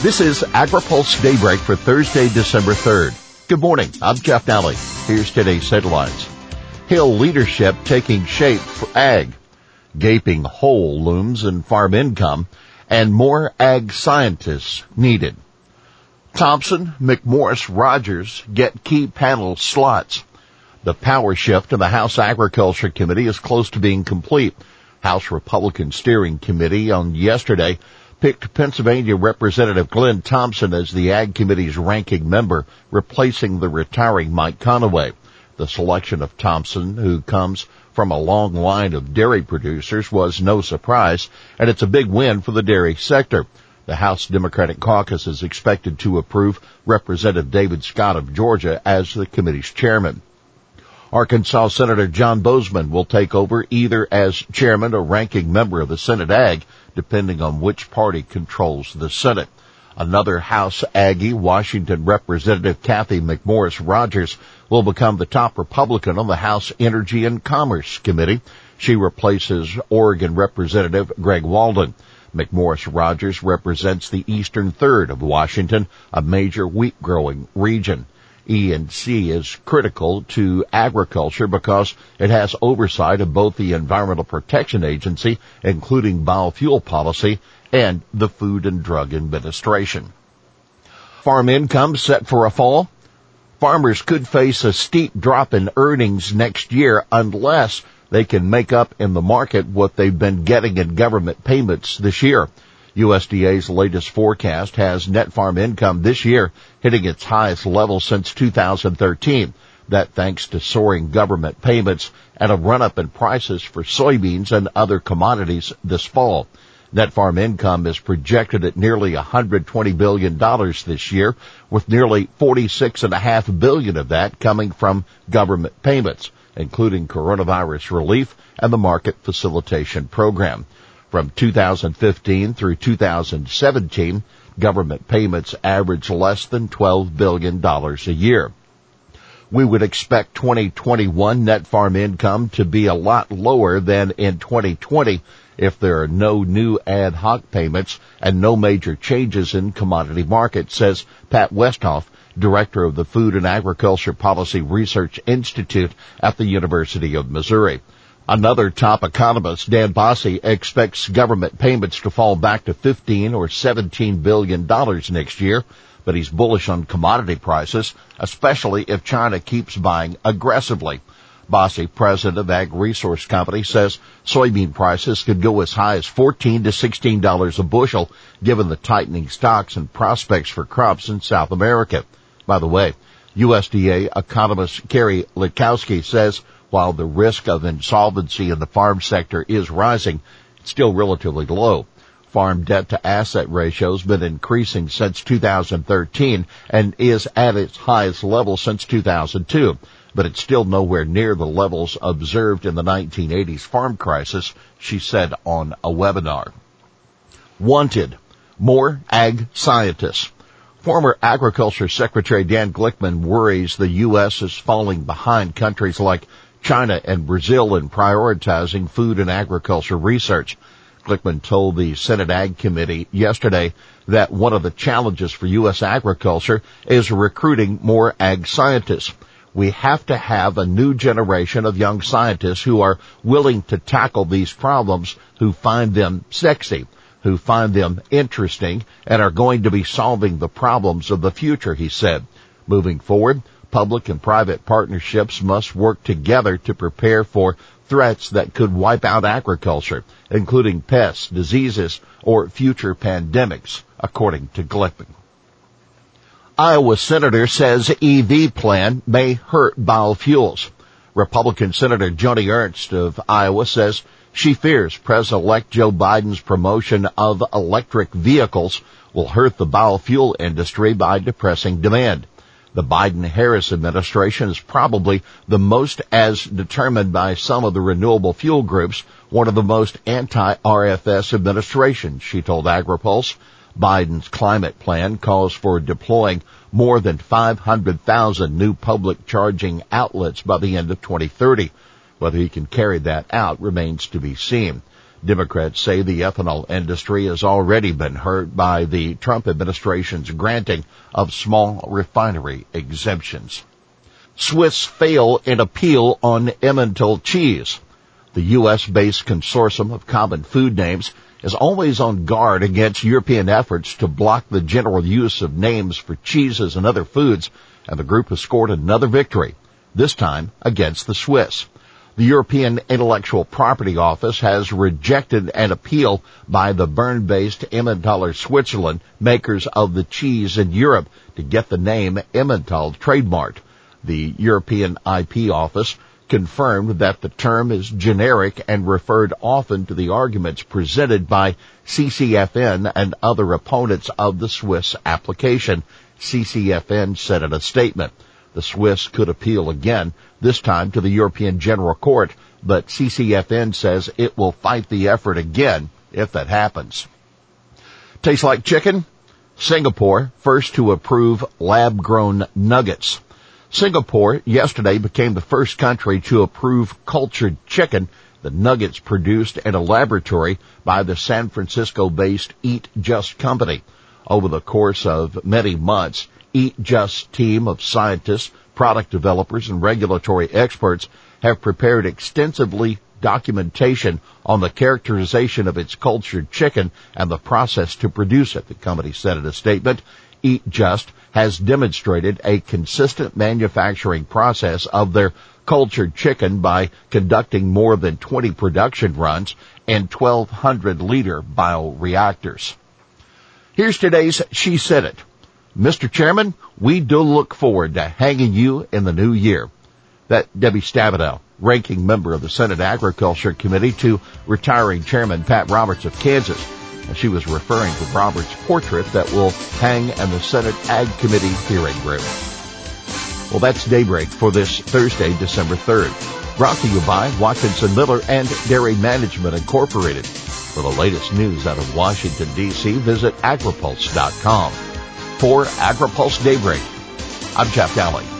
This is AgriPulse Daybreak for Thursday, December 3rd. Good morning. I'm Jeff Nalley. Here's today's headlines. Hill leadership taking shape for ag. Gaping hole looms in farm income and more ag scientists needed. Thompson, McMorris, Rogers get key panel slots. The power shift in the House Agriculture Committee is close to being complete. House Republican Steering Committee on yesterday picked Pennsylvania Representative Glenn Thompson as the Ag Committee's ranking member, replacing the retiring Mike Conaway. The selection of Thompson, who comes from a long line of dairy producers, was no surprise, and it's a big win for the dairy sector. The House Democratic Caucus is expected to approve Representative David Scott of Georgia as the committee's chairman. Arkansas Senator John Boozman will take over either as chairman or ranking member of the Senate Ag, depending on which party controls the Senate. Another House Aggie, Washington Representative Kathy McMorris Rogers, will become the top Republican on the House Energy and Commerce Committee. She replaces Oregon Representative Greg Walden. McMorris Rogers represents the eastern third of Washington, a major wheat growing region. E&C is critical to agriculture because it has oversight of both the Environmental Protection Agency, including biofuel policy, and the Food and Drug Administration. Farm income set for a fall. Farmers could face a steep drop in earnings next year unless they can make up in the market what they've been getting in government payments this year. USDA's latest forecast has net farm income this year hitting its highest level since 2013. That thanks to soaring government payments and a run up in prices for soybeans and other commodities this fall. Net farm income is projected at nearly $120 billion this year, with nearly $46.5 billion of that coming from government payments, including coronavirus relief and the market facilitation program. From 2015 through 2017, government payments averaged less than $12 billion a year. We would expect 2021 net farm income to be a lot lower than in 2020 if there are no new ad hoc payments and no major changes in commodity markets, says Pat Westhoff, director of the Food and Agriculture Policy Research Institute at the University of Missouri. Another top economist, Dan Basse, expects government payments to fall back to 15 or 17 billion dollars next year, but he's bullish on commodity prices, especially if China keeps buying aggressively. Basse, president of Ag Resource Company, says soybean prices could go as high as 14 to 16 dollars a bushel given the tightening stocks and prospects for crops in South America. By the way, USDA economist Carrie Litkowski says while the risk of insolvency in the farm sector is rising, it's still relatively low. Farm debt to asset ratio has been increasing since 2013 and is at its highest level since 2002, but it's still nowhere near the levels observed in the 1980s farm crisis, she said on a webinar. Wanted. More ag scientists. Former Agriculture Secretary Dan Glickman worries the U.S. is falling behind countries like China and Brazil in prioritizing food and agriculture research. Glickman told the Senate Ag Committee yesterday that one of the challenges for U.S. agriculture is recruiting more ag scientists. We have to have a new generation of young scientists who are willing to tackle these problems, who find them sexy, who find them interesting, and are going to be solving the problems of the future, he said. Moving forward, Public and private partnerships must work together to prepare for threats that could wipe out agriculture, including pests, diseases, or future pandemics, according to Glickman. Iowa senator says EV plan may hurt biofuels. Republican Senator Joni Ernst of Iowa says she fears President-elect Joe Biden's promotion of electric vehicles will hurt the biofuel industry by depressing demand. The Biden-Harris administration is probably the most, as determined by some of the renewable fuel groups, one of the most anti-RFS administrations, she told AgriPulse. Biden's climate plan calls for deploying more than 500,000 new public charging outlets by the end of 2030. Whether he can carry that out remains to be seen. Democrats say the ethanol industry has already been hurt by the Trump administration's granting of small refinery exemptions. Swiss fail in appeal on Emmental cheese. The U.S.-based consortium of common food names is always on guard against European efforts to block the general use of names for cheeses and other foods, and the group has scored another victory, this time against the Swiss. The European Intellectual Property Office has rejected an appeal by the Bern-based Emmentaler Switzerland, makers of the cheese in Europe, to get the name Emmental trademarked. The European IP Office confirmed that the term is generic and referred often to the arguments presented by CCFN and other opponents of the Swiss application, CCFN said in a statement. The Swiss could appeal again, this time to the European General Court, but CCFN says it will fight the effort again if that happens. Tastes like chicken? Singapore, first to approve lab grown nuggets. Singapore yesterday became the first country to approve cultured chicken, the nuggets produced in a laboratory by the San Francisco based Eat Just company. Over the course of many months, Eat Just team of scientists, product developers, and regulatory experts have prepared extensively documentation on the characterization of its cultured chicken and the process to produce it, the company said in a statement. Eat Just has demonstrated a consistent manufacturing process of their cultured chicken by conducting more than 20 production runs and 1200 liter bioreactors. Here's today's She Said It. Mr. Chairman, we do look forward to hanging you in the new year. That Debbie Stabenow, ranking member of the Senate Agriculture Committee to retiring Chairman Pat Roberts of Kansas. She was referring to Roberts' portrait that will hang in the Senate Ag Committee hearing room. Well, that's Daybreak for this Thursday, December 3rd. Brought to you by Watkinson Miller and Dairy Management Incorporated. For the latest news out of Washington, D.C., visit agripulse.com for AgriPulse Daybreak. I'm Jeff Nalley.